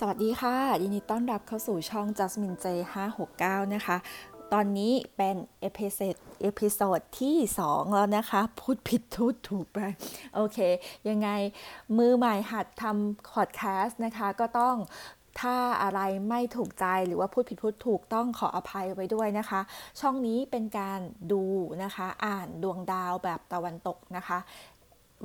สวัสดีค่ะ ยินดีต้อนรับเข้าสู่ช่อง Jasmine J 569 นะคะ ตอนนี้เป็น episode episode ที่ 2 แล้วนะคะ พูดผิดพูดถูกไป โอเค ยังไงมือใหม่หัดทำพอดแคสต์นะคะ ก็ต้องถ้าอะไรไม่ถูกใจหรือว่าพูดผิดพูดถูกต้องขออภัยไว้ด้วยนะคะ ช่องนี้เป็นการดูนะคะ อ่านดวงดาวแบบตะวันตกนะคะ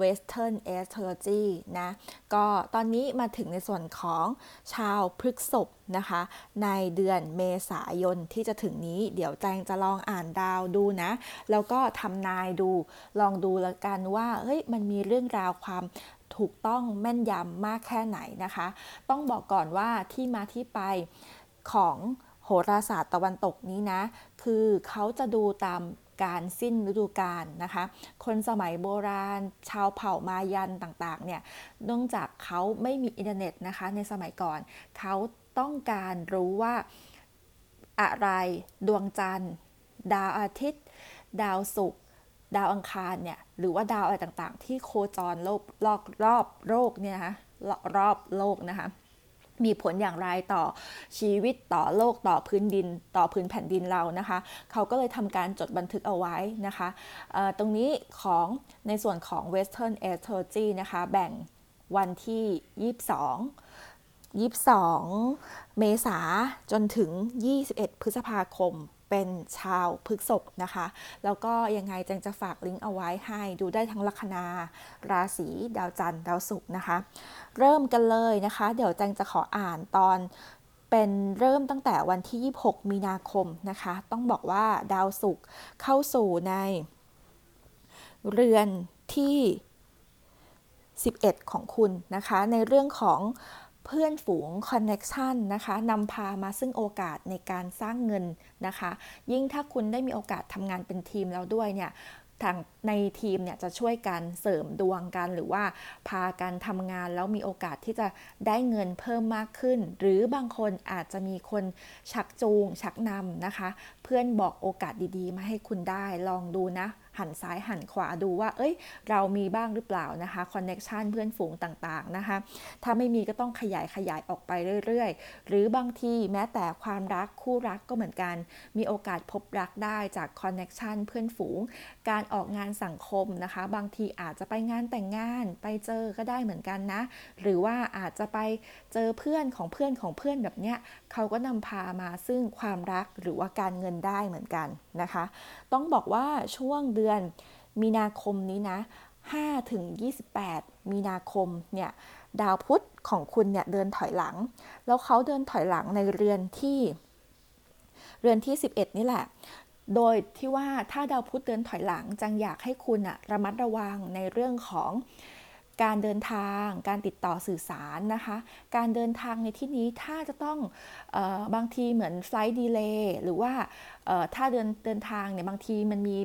Western Astrology นะ ก็ตอนนี้มาถึงในส่วนของชาวพฤกษภนะคะ ในเดือนเมษายนที่จะถึงนี้ เดี๋ยวแจงจะลองอ่านดาวดูนะ แล้วก็ทำนายดู ลองดูแล้วกันว่า เฮ้ย มันมีเรื่องราวความถูกต้องแม่นยำมากแค่ไหนนะคะ ต้องบอกก่อนว่าที่มาที่ไปของ โหราศาสตร์ตะวันตกนี้นะ คือเขาจะดูตามการสิ้นฤดูกาลนะคะ คนสมัยโบราณ ชาวเผ่ามายันต่างๆเนี่ย เนื่องจากเขาไม่มีอินเทอร์เน็ตนะคะในสมัยก่อน เขาต้องการรู้ว่าอะไรดวงจันทร์ ดาวอาทิตย์ ดาวศุกร์ดาวอังคารเนี่ย หรือว่าดาวอะไรต่างๆ ที่โคจรรอบรอบโลกเนี่ยนะคะรอบโลกนะคะ มีผลอย่างไรต่อชีวิตต่อโลกต่อพื้นดิน ต่อพื้นแผ่นดินเรานะคะ เขาก็เลยทำการจดบันทึกเอาไว้นะคะตรงนี้ของในส่วนของ Western Astrology นะคะ แบ่งวันที่ 22 22 เมษาจนถึง 21 พฤษภาคม เป็นชาวพฤกษภนะคะ แล้วก็ยังไงแจงจะฝากลิงก์เอาไว้ให้ดูได้ทั้งลัคนา ราศีดาวจันทร์ดาวศุกร์นะคะ เริ่มกันเลยนะคะ เดี๋ยวแจงจะขออ่านตอนเป็นเริ่มตั้งแต่วันที่ 26 มีนาคมนะคะ ต้องบอกว่าดาวศุกร์เข้าสู่ในเรือนที่ 11 ของคุณนะคะ ในเรื่องของ เพื่อนฝูงคอนเน็กชันนะคะนำพามาซึ่งโอกาสในการสร้างเงินนะคะ ยิ่งถ้าคุณได้มีโอกาสทำงานเป็นทีมแล้วด้วยเนี่ยทางในทีมเนี่ยจะช่วยกันเสริมดวงกันหรือว่าพากันทำงานแล้วมีโอกาสที่จะได้เงินเพิ่มมากขึ้น หรือบางคนอาจจะมีคนชักจูง ชักนำนะคะ เพื่อนบอกโอกาสดีๆ มาให้คุณได้ลองดูนะ หันซ้ายหันขวาดูว่า เอ้ย เรามีบ้างหรือเปล่านะคะ connection เพื่อนฝูงต่างๆนะคะ ถ้าไม่มีก็ต้องขยายขยายออกไปเรื่อยๆ หรือบางทีแม้แต่ความรักคู่รักก็เหมือนกัน มีโอกาสพบรักได้จาก connection เพื่อนฝูง การออกงานสังคมนะคะ บางทีอาจจะไปงานแต่งงานไปเจอก็ได้เหมือนกันนะ หรือว่าอาจจะไปเจอเพื่อนของเพื่อนของเพื่อนแบบเนี้ยเขาก็นำพามาซึ่งความรักหรือว่าการเงินได้เหมือนกัน นะคะ ต้องบอกว่าช่วงเดือนมีนาคมนี้นะ5ถึง28 มีนาคมเนี่ยดาวพุธของคุณเนี่ยเดินถอยหลัง แล้วเขาเดินถอยหลังในเรือนที่ เรือนที่ 11 นี่แหละ โดยที่ว่าถ้าดาวพุธเดินถอยหลังจังอยากให้คุณอะระมัดระวังในเรื่องของ การเดินทาง การติดต่อสื่อสารนะคะ การเดินทางในที่นี้ถ้าจะต้องบางทีเหมือนไฟล์ดีเลย์หรือว่าถ้าเดินเดินทางเนี่ยบางทีมันมี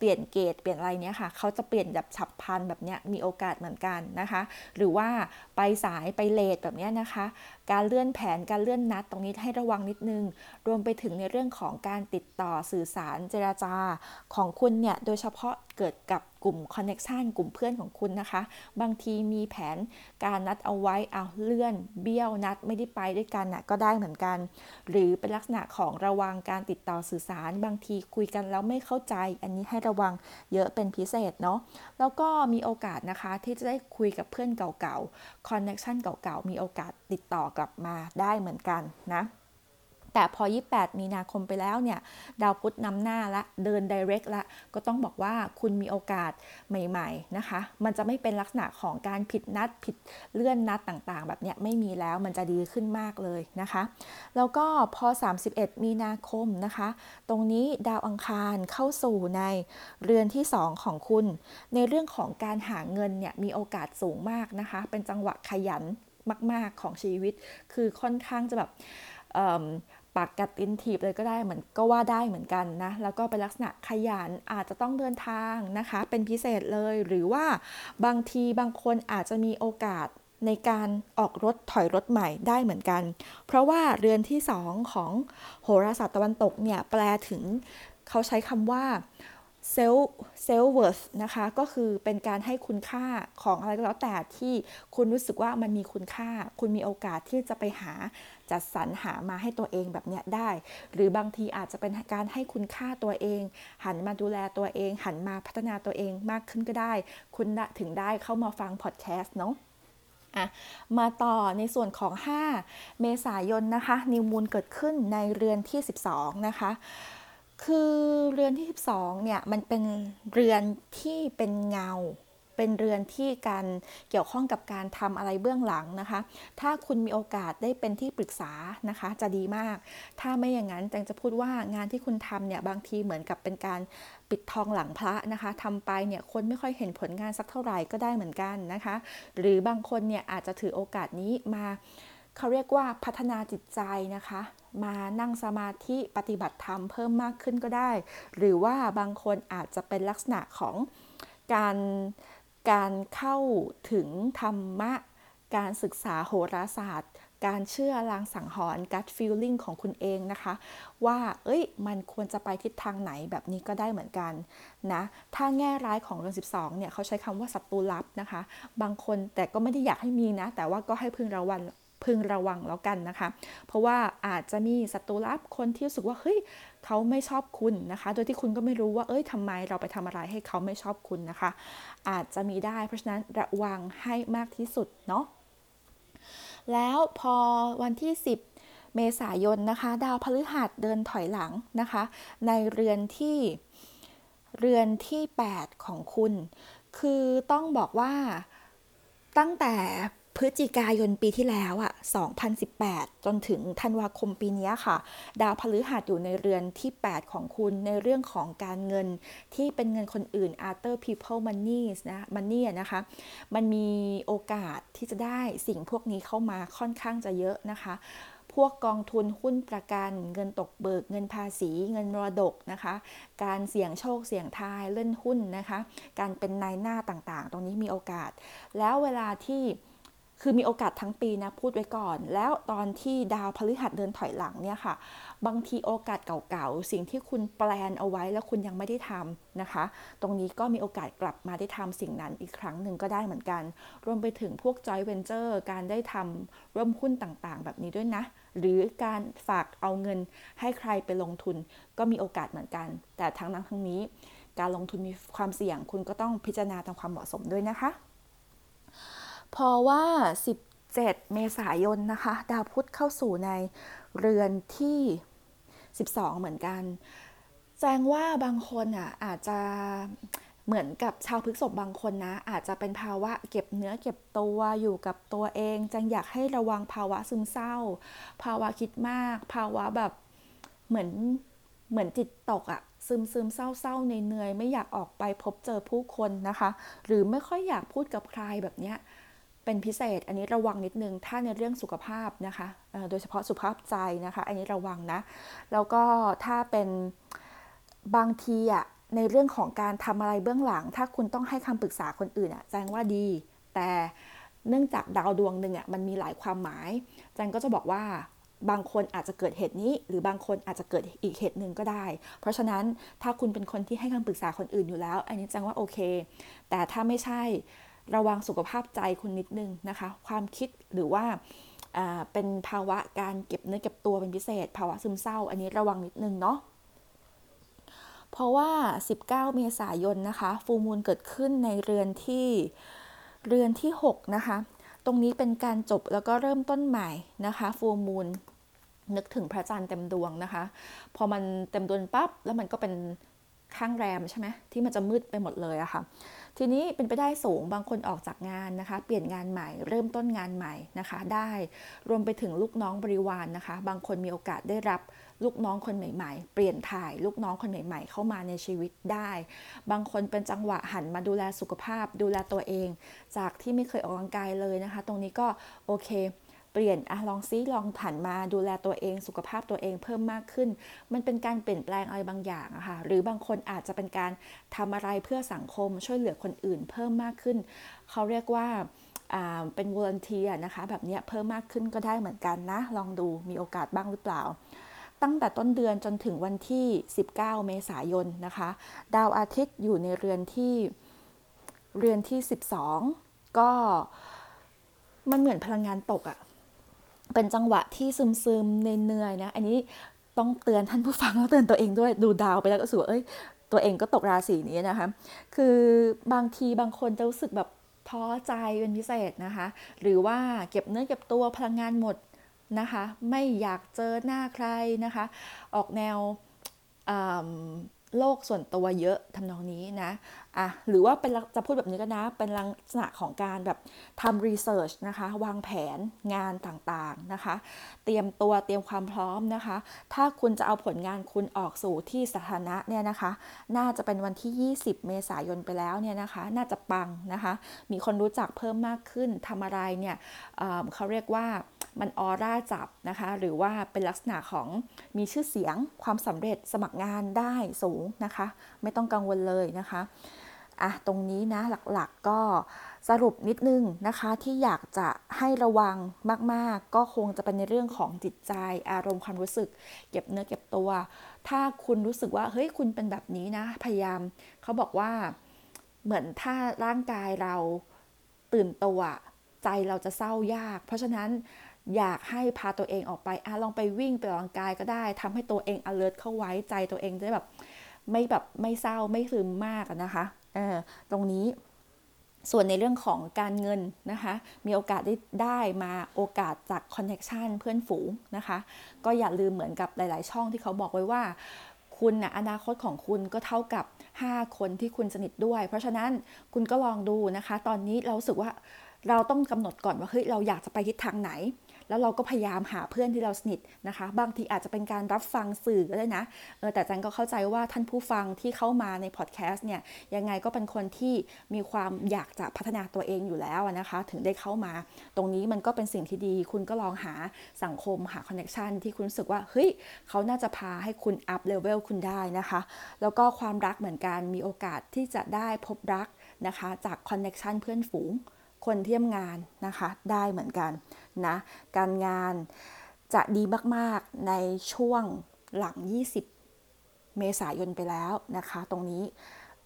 เปลี่ยนเกตเปลี่ยนอะไรเนี้ยค่ะเขาจะเปลี่ยนแบบฉับพลันแบบเนี้ยมีโอกาสเหมือนกันนะคะ หรือว่าไปสายไปเลทแบบเนี้ยนะคะ การเลื่อนแผนการเลื่อนนัดตรงนี้ให้ระวังนิดนึง รวมไปถึงในเรื่องของการติดต่อสื่อสารเจราจาของคุณเนี่ยโดยเฉพาะเกิดกับกลุ่มคอนเน็กชันกลุ่มเพื่อนของคุณนะคะ บางทีมีแผนการนัดเอาไว้เอาเลื่อน เบี้ยวนัดไม่ได้ไปด้วยกันนะก็ได้เหมือนกัน หรือเป็นลักษณะของระวังการติดต่อสื่อสาร บางทีคุยกันแล้วไม่เข้าใจ อันนี้ให้ระวังเยอะเป็นพิเศษเนาะแล้วก็มีโอกาสนะคะที่จะได้คุยกับเพื่อนเก่าๆคอนเน็กชันเก่าๆมีโอกาสติดต่อกลับมาได้เหมือนกันนะ แต่พอ 28 มีนาคมไปแล้วเนี่ย ดาวพุธนำหน้าละ เดิน direct ละ ก็ต้องบอกว่าคุณมีโอกาสใหม่ ๆ นะคะ มันจะไม่เป็นลักษณะของการผิดนัด ผิดเลื่อนนัดต่างๆ แบบเนี้ยไม่มีแล้ว มันจะดีขึ้นมากเลยนะคะ แล้วก็พอ 31 มีนาคมนะคะ ตรงนี้ดาวอังคารเข้าสู่ในเรือนที่ 2 ของคุณ ในเรื่องของการหาเงินเนี่ยมีโอกาสสูงมากนะคะ เป็นจังหวะขยันมาก ๆ ของชีวิต คือค่อนข้างจะแบบ ปากกัดตินทีบเลยก็ได้เหมือนก็ว่าได้เหมือนกันนะแล้วก็เป็นลักษณะขยันอาจจะต้องเดินทางนะคะ เป็นพิเศษเลยหรือว่าบางทีบางคนอาจจะมีโอกาสในการออกรถถอยรถใหม่ได้เหมือนกัน เพราะว่าเรือนที่สองของโหราศาสตร์ตะวันตกเนี่ยแปลถึงเขาใช้คำว่า self self-worth นะคะก็คือเป็นการให้คุณค่าของอะไรก็แล้วแต่ที่คุณรู้สึกว่ามันมีคุณค่า คุณมีโอกาสที่จะไปหาจัดสรรหามาให้ตัวเองแบบเนี้ยได้ หรือบางทีอาจจะเป็นการให้คุณค่าตัวเอง หันมาดูแลตัวเอง หันมาพัฒนาตัวเองมากขึ้นก็ได้ คุณถึงได้เข้ามาฟังพอดแคสต์เนาะอะมาต่อในส่วนของ 5 เมษายนนะคะ นิวมูลเกิดขึ้นในเรือนที่ 12 นะคะ คือเรือนที่ 12เนี่ยมันเป็นเรือนที่เป็นเงา เป็นเรือนที่การเกี่ยวข้องกับการทำอะไรเบื้องหลังนะคะ ถ้าคุณมีโอกาสได้เป็นที่ปรึกษานะคะ จะดีมาก ถ้าไม่อย่างนั้นแจงจะพูดว่างานที่คุณทำเนี่ยบางทีเหมือนกับเป็นการปิดทองหลังพระนะคะทำไปเนี่ยคนไม่ค่อยเห็นผลงานสักเท่าไหร่ก็ได้เหมือนกันนะคะ หรือบางคนเนี่ยอาจจะถือโอกาสนี้มา เขาเรียกว่าพัฒนาจิตใจนะคะ มานั่งสมาธิปฏิบัติธรรมเพิ่มมากขึ้นก็ได้ หรือว่าบางคนอาจจะเป็นลักษณะของการการเข้าถึงธรรมะ การศึกษาโหราศาสตร์การเชื่อลางสังหรณ์ gut feeling ของคุณเองนะคะ ว่า เอ้ย มันควรจะไปทิศทางไหนแบบนี้ก็ได้เหมือนกันนะ ถ้าแง่ร้ายของเรื่อง 12 เนี่ย เขาใช้คำว่าศัตรูลับนะคะ บางคนแต่ก็ไม่ได้อยากให้มีนะ แต่ว่าก็ให้พึงระวัง พึงระวังแล้วกันนะคะ เพราะว่าอาจจะมีศัตรูลับคนที่รู้สึกว่าเฮ้ยเขาไม่ชอบคุณนะคะ โดยที่คุณก็ไม่รู้ว่าเอ้ยทำไมเราไปทำอะไรให้เขาไม่ชอบคุณนะคะ อาจจะมีได้เพราะฉะนั้นระวังให้มากที่สุดเนาะแล้วพอวันที่ 10 เมษายนนะคะ ดาวพฤหัสเดินถอยหลังนะคะ ในเรือนที่เรือนที่ 8 ของคุณ คือต้องบอกว่าตั้งแต่ พฤศจิกายนปีที่แล้วอะ2018 จนถึงธันวาคมปีนี้ค่ะ ดาวพฤหัสอยู่ในเรือนที่ 8 ของคุณในเรื่องของการเงินที่เป็นเงินคนอื่น other people money นะ money นะคะ มันมีโอกาสที่จะได้สิ่งพวกนี้เข้ามาค่อนข้างจะเยอะนะคะพวกกองทุนหุ้นประกันเงินตกเบิก เงินภาษีเงินมรดกนะคะ การเสี่ยงโชคเสี่ยงทายเล่นหุ้นนะคะ การเป็นนายหน้าต่างๆ ตรงนี้มีโอกาส แล้วเวลาที่ คือมีโอกาสทั้งปีนะพูดไว้ก่อน แล้วตอนที่ดาวพฤหัสเดินถอยหลังเนี่ยค่ะ บางทีโอกาสเก่าๆ สิ่งที่คุณแปลนเอาไว้แล้วคุณยังไม่ได้ทำนะคะ ตรงนี้ก็มีโอกาสกลับมาได้ทำสิ่งนั้นอีกครั้งหนึ่งก็ได้เหมือนกัน รวมไปถึงพวกจอยเวนเจอร์การได้ทำร่วมหุ้นต่างๆ แบบนี้ด้วยนะ หรือการฝากเอาเงินให้ใครไปลงทุน ก็มีโอกาสเหมือนกัน แต่ทั้งนั้นทั้งนี้ การลงทุนมีความเสี่ยงคุณก็ต้องพิจารณาตามความเหมาะสมด้วยนะคะ พอว่า 17 เมษายนนะคะ ดาวพุธเข้าสู่ในเรือนที่ 12 เหมือนกัน แจ้งว่าบางคนอะอาจจะเหมือนกับชาวพฤกษบบางคนนะ อาจจะเป็นภาวะเก็บเนื้อเก็บตัวอยู่กับตัวเอง จังอยากให้ระวังภาวะซึมเศร้า ภาวะคิดมาก ภาวะแบบเหมือนเหมือนจิตตกอะซึมซึมเศร้าเศร้าในเนื่อยไม่อยากออกไปพบเจอผู้คนนะคะ หรือไม่ค่อยอยากพูดกับใครแบบเนี้ย เป็นพิเศษ อันนี้ระวังนิดนึง ถ้าในเรื่องสุขภาพนะคะ โดยเฉพาะสุขภาพใจนะคะ อันนี้ระวังนะ แล้วก็ถ้าเป็นบางทีอะในเรื่องของการทำอะไรเบื้องหลัง ถ้าคุณต้องให้คำปรึกษาคนอื่นอะแจ้งว่าดี แต่เนื่องจากดาวดวงหนึ่งอะมันมีหลายความหมายแจงก็จะบอกว่าบางคนอาจจะเกิดเหตุนี้ หรือบางคนอาจจะเกิดอีกเหตุหนึ่งก็ได้ เพราะฉะนั้นถ้าคุณเป็นคนที่ให้คำปรึกษาคนอื่นอยู่แล้ว อันนี้แจ้งว่าโอเค แต่ถ้าไม่ใช่ ระวังสุขภาพใจคุณนิดนึงนะคะ ความคิดหรือว่าเป็นภาวะการเก็บเนื้อเก็บตัวเป็นพิเศษ ภาวะซึมเศร้า อันนี้ระวังนิดนึงเนาะเพราะว่า 19 เมษายนนะคะฟูมูลเกิดขึ้นในเรือนที่เรือนที่ 6 นะคะ ตรงนี้เป็นการจบแล้วก็เริ่มต้นใหม่นะคะฟูมูลนึกถึงพระจันทร์เต็มดวงนะคะ พอมันเต็มดวงปั๊บแล้วมันก็เป็น ข้างแรมใช่ไหมที่มันจะมืดไปหมดเลยอะคะ่ะ ทีนี้เป็นไปได้สูงบางคนออกจากงานนะคะ เปลี่ยนงานใหม่เริ่มต้นงานใหม่นะคะ ได้รวมไปถึงลูกน้องบริวารนนะคะ บางคนมีโอกาสได้รับลูกน้องคนใหม่ ๆ เปลี่ยนถ่ายลูกน้องคนใหม่ ๆ เข้ามาในชีวิตได้ บางคนเป็นจังหวะหันมาดูแลสุขภาพ ดูแลตัวเอง จากที่ไม่เคยออกกำลังกายเลยนะคะ ตรงนี้ก็โอเค เปลี่ยนอะลองซิลองผันมาดูแลตัวเองสุขภาพตัวเองเพิ่มมากขึ้น มันเป็นการเปลี่ยนแปลงอะไรบางอย่างอะค่ะหรือบางคนอาจจะเป็นการทำอะไรเพื่อสังคมช่วยเหลือคนอื่นเพิ่มมากขึ้น เขาเรียกว่าเป็นวอลเนทีนะคะแบบนี้เพิ่มมากขึ้นก็ได้เหมือนกันนะ ลองดูมีโอกาสบ้างหรือเปล่า ตั้งแต่ต้นเดือนจนถึงวันที่ 19 เมษายนนะคะ ดาวอาทิตย์อยู่ในเรือนที่เรือนที่ 12 ก็มันเหมือนพลังงานตกอะ่ะ เป็นจังหวะที่ซึมซึมๆเหนื่อยๆนะ อันนี้ต้องเตือนท่านผู้ฟังแล้วเตือนตัวเองด้วยดูดาวไปแล้วก็รู้สึกว่าเอ้ยตัวเองก็ตกราศีนี้นะคะ คือบางทีบางคนจะรู้สึกแบบท้อใจเป็นพิเศษนะคะ หรือว่าเก็บเนื้อเก็บตัวพลังงานหมดนะคะ ไม่อยากเจอหน้าใครนะคะ ออกแนวอ โลกส่วนตัวเยอะทำนองนี้นะอะหรือว่าเป็นจะพูดแบบนี้ก็นะ เป็นลักษณะของการแบบทำรีเสิร์ชนะคะ วางแผนงานต่างๆนะคะ เตรียมตัวเตรียมความพร้อมนะคะ ถ้าคุณจะเอาผลงานคุณออกสู่ที่สาธารณะเนี่ยนะคะ น่าจะเป็นวันที่ 20 เมษายนไปแล้วเนี่ยนะคะ น่าจะปังนะคะ มีคนรู้จักเพิ่มมากขึ้นทำอะไรเนี่ยเเขาเรียกว่า มันออร่าจับนะคะ หรือว่าเป็นลักษณะของมีชื่อเสียงความสำเร็จสมัครงานได้สูงนะคะ ไม่ต้องกังวลเลยนะคะอะตรงนี้นะหลักๆก็สรุปนิดนึงนะคะที่อยากจะให้ระวังมากๆ ก็คงจะเป็นในเรื่องของจิตใจอารมณ์ความรู้สึก เก็บเนื้อเก็บตัว ถ้าคุณรู้สึกว่าเฮ้ยคุณเป็นแบบนี้นะ พยายามเขาบอกว่าเหมือนถ้าร่างกายเราตื่นตัวใจเราจะเศร้ายาก เพราะฉะนั้น อยากให้พาตัวเองออกไปอะลองไปวิ่งไปออกกำลังกายก็ได้ทำให้ตัวเอง alert เข้าไว้ใจตัวเองได้แบบ ไม่แบบไม่เศร้าไม่ซึมมากนะคะเออตรงนี้ส่วนในเรื่องของการเงินนะคะ มีโอกาสได้ได้มาโอกาสจากคอนเน c t ชันเพื่อนฝูงนะคะ ก็อย่าลืมเหมือนกับหลาย ๆ ช่องที่เขาบอกไว้ว่า คุณนะอนาคตของคุณก็เท่ากับ 5 คนที่คุณสนิทด้วย เพราะฉะนั้นคุณก็ลองดูนะคะ ตอนนี้เราสึกว่าเราต้องกำหนดก่อนว่าเฮ้ยเราอยากจะไปทิศทางไหน แล้วเราก็พยายามหาเพื่อนที่เราสนิทนะคะ บางทีอาจจะเป็นการรับฟังสื่อก็ได้นะเออแต่ฉันก็เข้าใจว่าท่านผู้ฟังที่เข้ามาในพอดแคสต์เนี่ยยังไงก็เป็นคนที่มีความอยากจะพัฒนาตัวเองอยู่แล้วนะคะ ถึงได้เข้ามา ตรงนี้มันก็เป็นสิ่งที่ดี คุณก็ลองหาสังคมหาคอนเน t ชันที่คุณรู้สึกว่าเฮ้ยเขาน่าจะพาให้คุณ up level คุณได้นะคะ แล้วก็ความรักเหมือนกันมีโอกาสที่จะได้พบรักนะคะ จาก connection เพื่อนฝูง คนที่ทำงานนะคะ ได้เหมือนกันนะ การงานจะดีมากๆในช่วงหลัง 20 เมษายนไปแล้วนะคะ ตรงนี้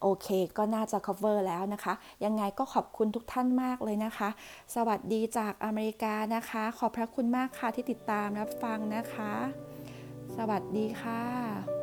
โอเคก็น่าจะ cover แล้วนะคะ ยังไงก็ขอบคุณทุกท่านมากเลยนะคะ สวัสดีจากอเมริกานะคะ ขอบพระคุณมากค่ะที่ติดตามรับฟังนะคะ สวัสดีค่ะ